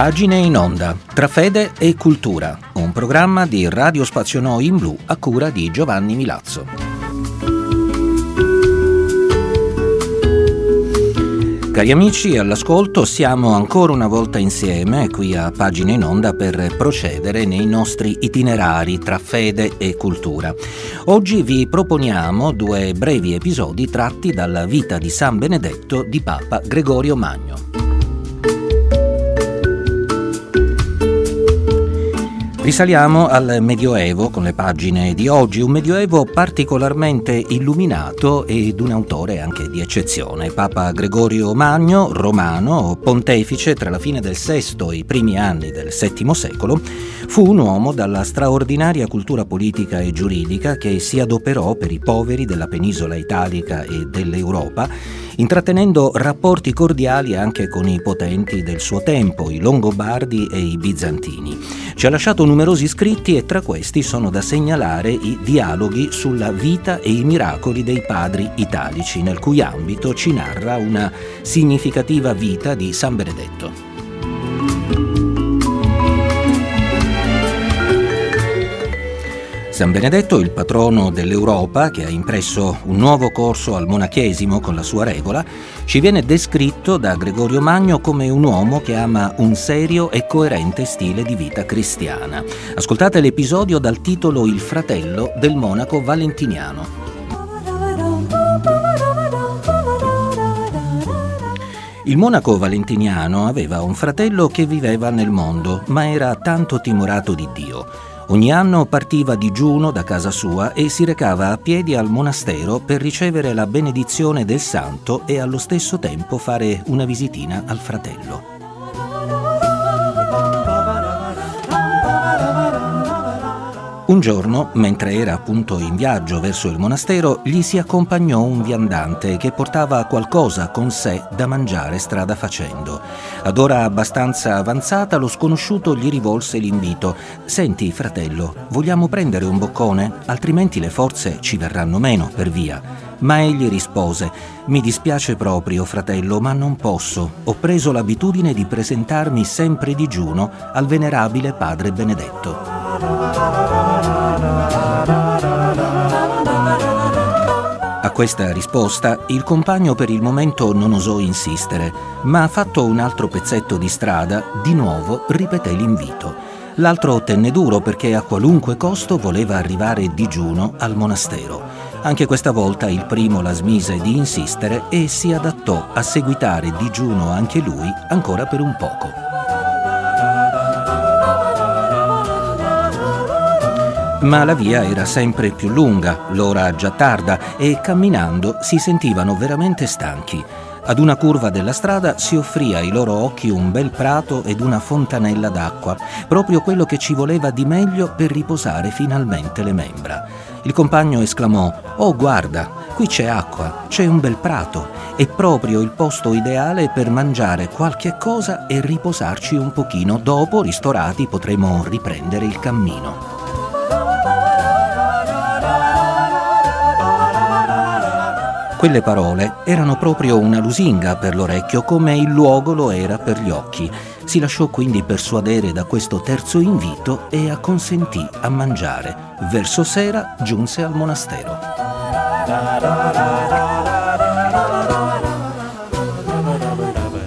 Pagine in onda, tra fede e cultura, un programma di Radio Spazio Noi in Blu a cura di Giovanni Milazzo. Cari amici, all'ascolto siamo ancora una volta insieme qui a Pagine in Onda per procedere nei nostri itinerari tra fede e cultura. Oggi vi proponiamo due brevi episodi tratti dalla vita di San Benedetto di Papa Gregorio Magno. Risaliamo al Medioevo con le pagine di oggi, un Medioevo particolarmente illuminato ed un autore anche di eccezione. Papa Gregorio Magno, romano, pontefice tra la fine del VI e i primi anni del VII secolo, fu un uomo dalla straordinaria cultura politica e giuridica che si adoperò per i poveri della penisola italica e dell'Europa intrattenendo rapporti cordiali anche con i potenti del suo tempo, i Longobardi e i Bizantini. Ci ha lasciato numerosi scritti e tra questi sono da segnalare i dialoghi sulla vita e i miracoli dei padri italici, nel cui ambito ci narra una significativa vita di San Benedetto. San Benedetto, il patrono dell'Europa, che ha impresso un nuovo corso al monachesimo con la sua regola, ci viene descritto da Gregorio Magno come un uomo che ama un serio e coerente stile di vita cristiana. Ascoltate l'episodio dal titolo Il fratello del monaco valentiniano. Il monaco valentiniano aveva un fratello che viveva nel mondo, ma era tanto timorato di Dio Ogni anno partiva digiuno da casa sua e si recava a piedi al monastero per ricevere la benedizione del santo e allo stesso tempo fare una visitina al fratello. Un giorno, mentre era appunto in viaggio verso il monastero, gli si accompagnò un viandante che portava qualcosa con sé da mangiare strada facendo. Ad ora abbastanza avanzata, lo sconosciuto gli rivolse l'invito: Senti, fratello, vogliamo prendere un boccone? Altrimenti le forze ci verranno meno per via. Ma egli rispose: Mi dispiace proprio, fratello, ma non posso. Ho preso l'abitudine di presentarmi sempre digiuno al venerabile padre Benedetto. A questa risposta il compagno per il momento non osò insistere, ma fatto un altro pezzetto di strada, di nuovo ripeté l'invito. L'altro tenne duro perché a qualunque costo voleva arrivare digiuno al monastero. Anche questa volta il primo la smise di insistere e si adattò a seguitare digiuno anche lui ancora per un poco. Ma la via era sempre più lunga, l'ora già tarda e camminando si sentivano veramente stanchi. Ad una curva della strada si offrì ai loro occhi un bel prato ed una fontanella d'acqua, proprio quello che ci voleva di meglio per riposare finalmente le membra. Il compagno esclamò: Oh, guarda, qui c'è acqua, c'è un bel prato, è proprio il posto ideale per mangiare qualche cosa e riposarci un pochino. Dopo, ristorati, potremo riprendere il cammino. Quelle parole erano proprio una lusinga per l'orecchio come il luogo lo era per gli occhi. Si lasciò quindi persuadere da questo terzo invito e acconsentì a mangiare. Verso sera giunse al monastero.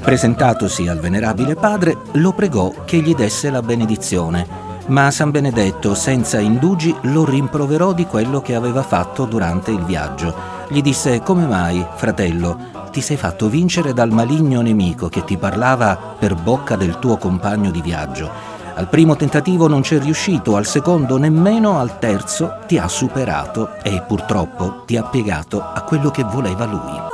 Presentatosi al venerabile padre, lo pregò che gli desse la benedizione, ma San Benedetto, senza indugi, lo rimproverò di quello che aveva fatto durante il viaggio gli disse come mai, fratello, ti sei fatto vincere dal maligno nemico che ti parlava per bocca del tuo compagno di viaggio. Al primo tentativo non c'è riuscito, al secondo nemmeno, al terzo ti ha superato e purtroppo ti ha piegato a quello che voleva lui.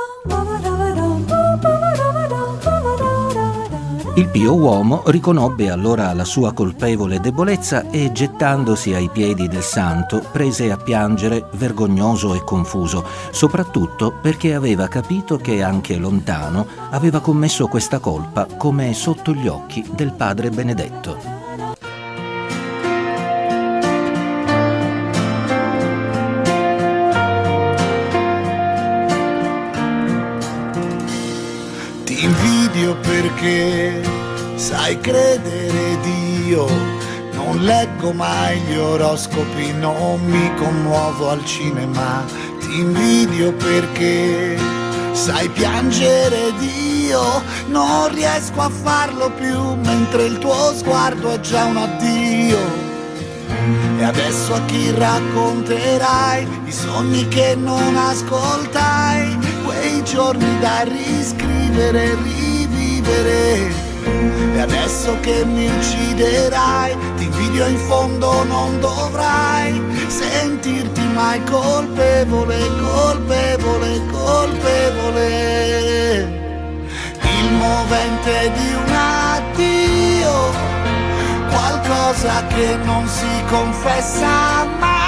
Il pio uomo riconobbe allora la sua colpevole debolezza e gettandosi ai piedi del santo prese a piangere vergognoso e confuso, soprattutto perché aveva capito che anche lontano aveva commesso questa colpa come sotto gli occhi del padre Benedetto. Perché sai credere Dio. Non leggo mai gli oroscopi, non mi commuovo al cinema, ti invidio perché sai piangere Dio, non riesco a farlo più mentre il tuo sguardo è già un addio. E adesso a chi racconterai i sogni che non ascoltai, quei giorni da riscrivere, rivivere. E adesso che mi ucciderai, ti invidio in fondo non dovrai sentirti mai colpevole, colpevole, colpevole. Il movente di un addio qualcosa che non si confessa mai.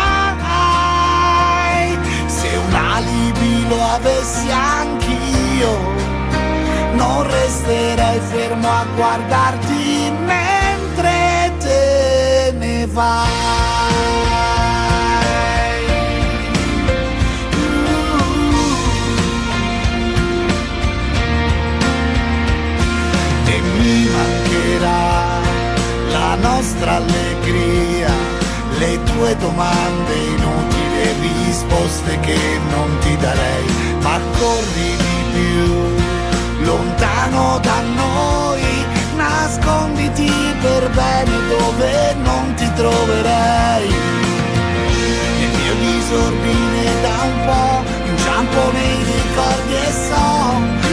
Se un alibi lo avessi anch'io, non resterei fermo a guardarti mentre te ne vai. nostra allegria, le tue domande inutili, risposte che non ti darei, ma corri di più, lontano da noi, nasconditi per bene dove non ti troverei. Il mio disordine da un po', inciampo nei ricordi e so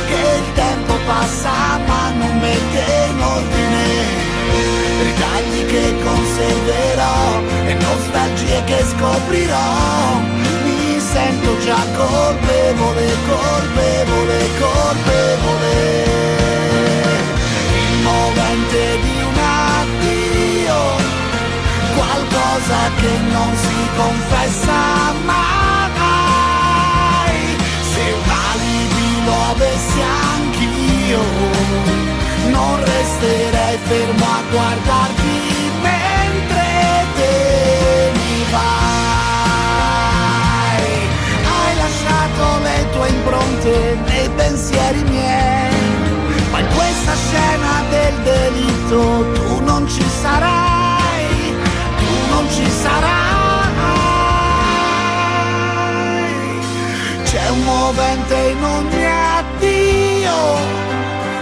che il tempo passa ma non mette in ordine ritagli che conserverò e nostalgie che scoprirò. Mi sento già colpevole, colpevole, colpevole. Movente di un addio, qualcosa che non si confessa mai. Se un alibi lo avessi anch'io non resterei fermo a guardarti delitto tu non ci sarai, tu non ci sarai. C'è un movente in ogni addio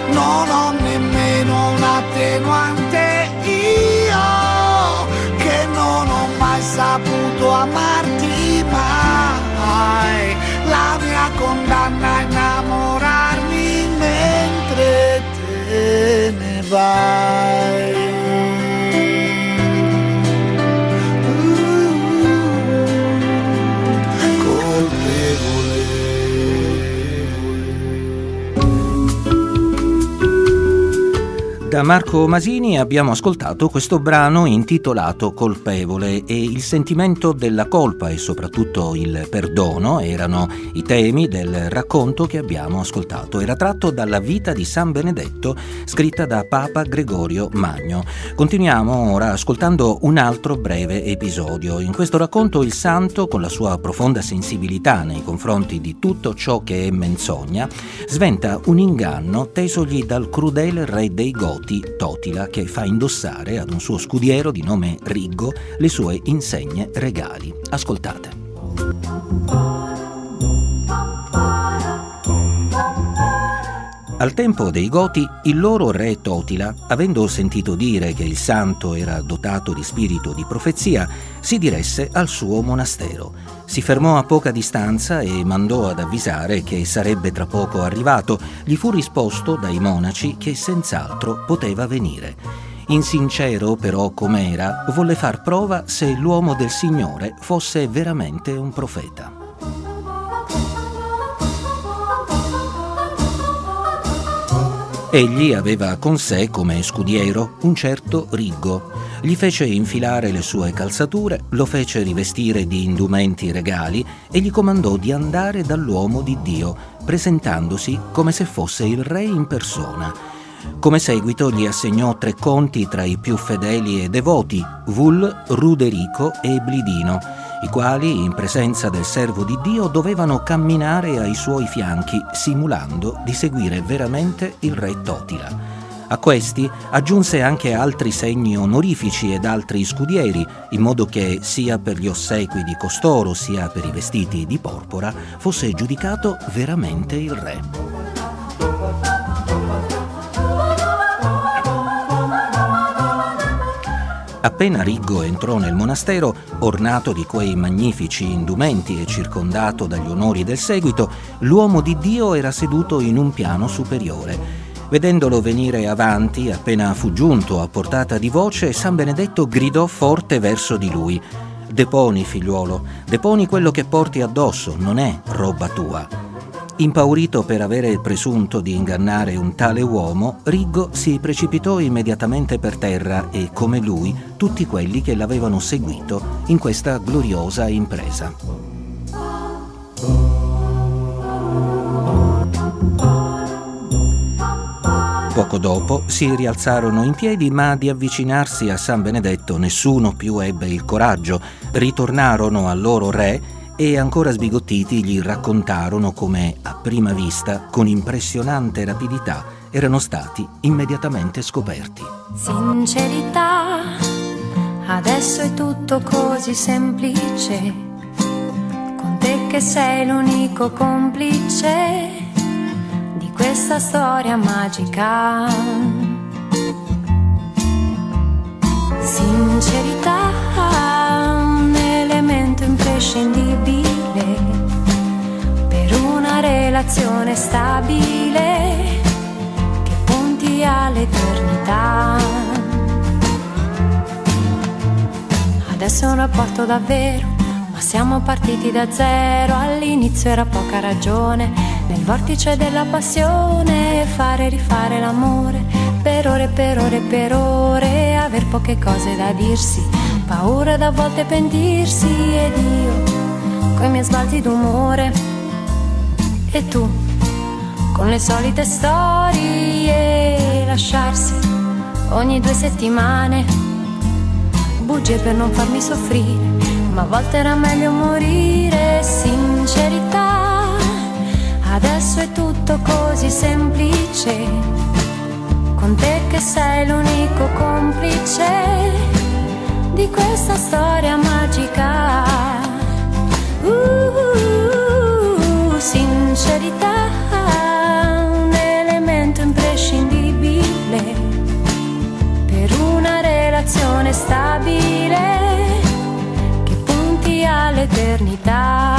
non ho nemmeno un attenuante io che non ho mai saputo amarti mai la mia condanna è te Da Marco Masini abbiamo ascoltato questo brano intitolato Colpevole e il sentimento della colpa e soprattutto il perdono erano i temi del racconto che abbiamo ascoltato. Era tratto dalla vita di San Benedetto scritta da Papa Gregorio Magno. Continuiamo ora ascoltando un altro breve episodio. In questo racconto il santo, con la sua profonda sensibilità nei confronti di tutto ciò che è menzogna, sventa un inganno tesogli dal crudele re dei Goti Toti Totila che fa indossare ad un suo scudiero di nome Riggo le sue insegne regali. Ascoltate. Al tempo dei Goti, il loro re Totila, avendo sentito dire che il santo era dotato di spirito di profezia, si diresse al suo monastero. Si fermò a poca distanza e mandò ad avvisare che sarebbe tra poco arrivato. Gli fu risposto dai monaci che senz'altro poteva venire. Insincero però com'era, volle far prova se l'uomo del Signore fosse veramente un profeta. Egli aveva con sé come scudiero un certo Riggo. Gli fece infilare le sue calzature, lo fece rivestire di indumenti regali e gli comandò di andare dall'uomo di Dio, presentandosi come se fosse il re in persona. Come seguito gli assegnò tre conti tra i più fedeli e devoti, Vul, Ruderico e Blidino, i quali, in presenza del servo di Dio, dovevano camminare ai suoi fianchi, simulando di seguire veramente il re Totila. A questi aggiunse anche altri segni onorifici ed altri scudieri, in modo che sia per gli ossequi di costoro sia per i vestiti di porpora fosse giudicato veramente il re. Appena Riggo entrò nel monastero, ornato di quei magnifici indumenti e circondato dagli onori del seguito, l'uomo di Dio era seduto in un piano superiore. Vedendolo venire avanti, appena fu giunto a portata di voce, San Benedetto gridò forte verso di lui. Deponi, figliuolo, deponi quello che porti addosso, non è roba tua. Impaurito per avere presunto di ingannare un tale uomo, Riggo si precipitò immediatamente per terra e, come lui, tutti quelli che l'avevano seguito in questa gloriosa impresa. Poco dopo si rialzarono in piedi, ma di avvicinarsi a San Benedetto nessuno più ebbe il coraggio. Ritornarono al loro re e ancora sbigottiti gli raccontarono come a prima vista, con impressionante rapidità, erano stati immediatamente scoperti. Sincerità, adesso è tutto così semplice, con te che sei l'unico complice di questa storia magica. Sincerità una relazione stabile che punti all'eternità. Adesso è un rapporto davvero, ma siamo partiti da zero, all'inizio era poca ragione, nel vortice della passione, fare e rifare l'amore, per ore, per ore, per ore, aver poche cose da dirsi paura da volte pentirsi ed io coi miei sbalzi d'umore e tu con le solite storie lasciarsi ogni due settimane. Bugie per non farmi soffrire ma a volte era meglio morire. Sincerità adesso è tutto così semplice. Con te che sei l'unico complice di questa storia magica. Sincerità, un elemento imprescindibile per una relazione stabile che punti all'eternità.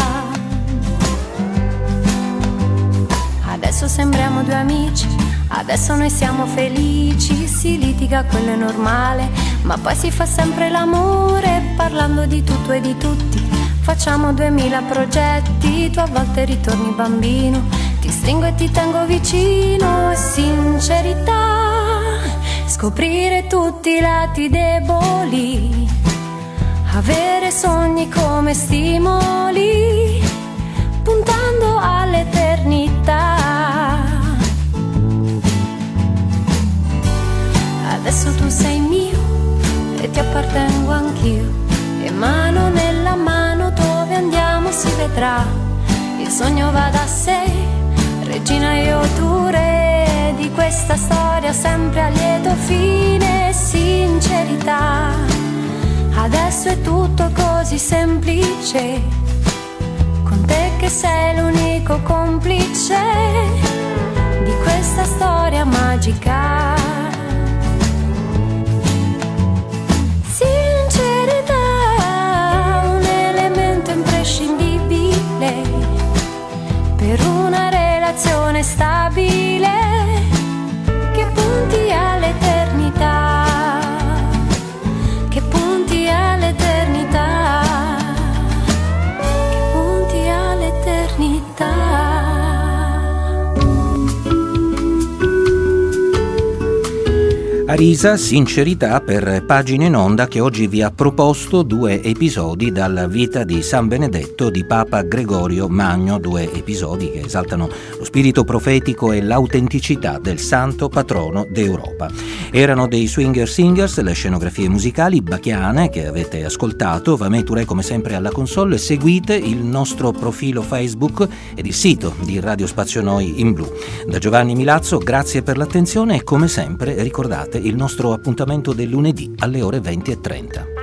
Adesso sembriamo due amici, adesso noi siamo felici, si litiga, quello è normale ma poi si fa sempre l'amore parlando di tutto e di tutti. Facciamo duemila progetti, tu a volte ritorni bambino, ti stringo e ti tengo vicino, sincerità, scoprire tutti i lati deboli, avere sogni come stimoli, puntando all'eternità. Adesso tu sei mio e ti appartengo anch'io. Vedrà. Il sogno va da sé, regina io tu re di questa storia sempre a lieto fine e sincerità. Adesso è tutto così semplice, con te che sei l'unico complice di questa storia magica. Arisa, sincerità per Pagine in Onda che oggi vi ha proposto due episodi dalla vita di San Benedetto di Papa Gregorio Magno, due episodi che esaltano lo spirito profetico e l'autenticità del santo patrono d'Europa. Erano dei swinger singers, le scenografie musicali bachiane che avete ascoltato, Vamè Touré come sempre alla console, seguite il nostro profilo Facebook ed il sito di Radio Spazio Noi in blu. Da Giovanni Milazzo, grazie per l'attenzione e come sempre ricordate il nostro appuntamento del lunedì alle ore 20.30.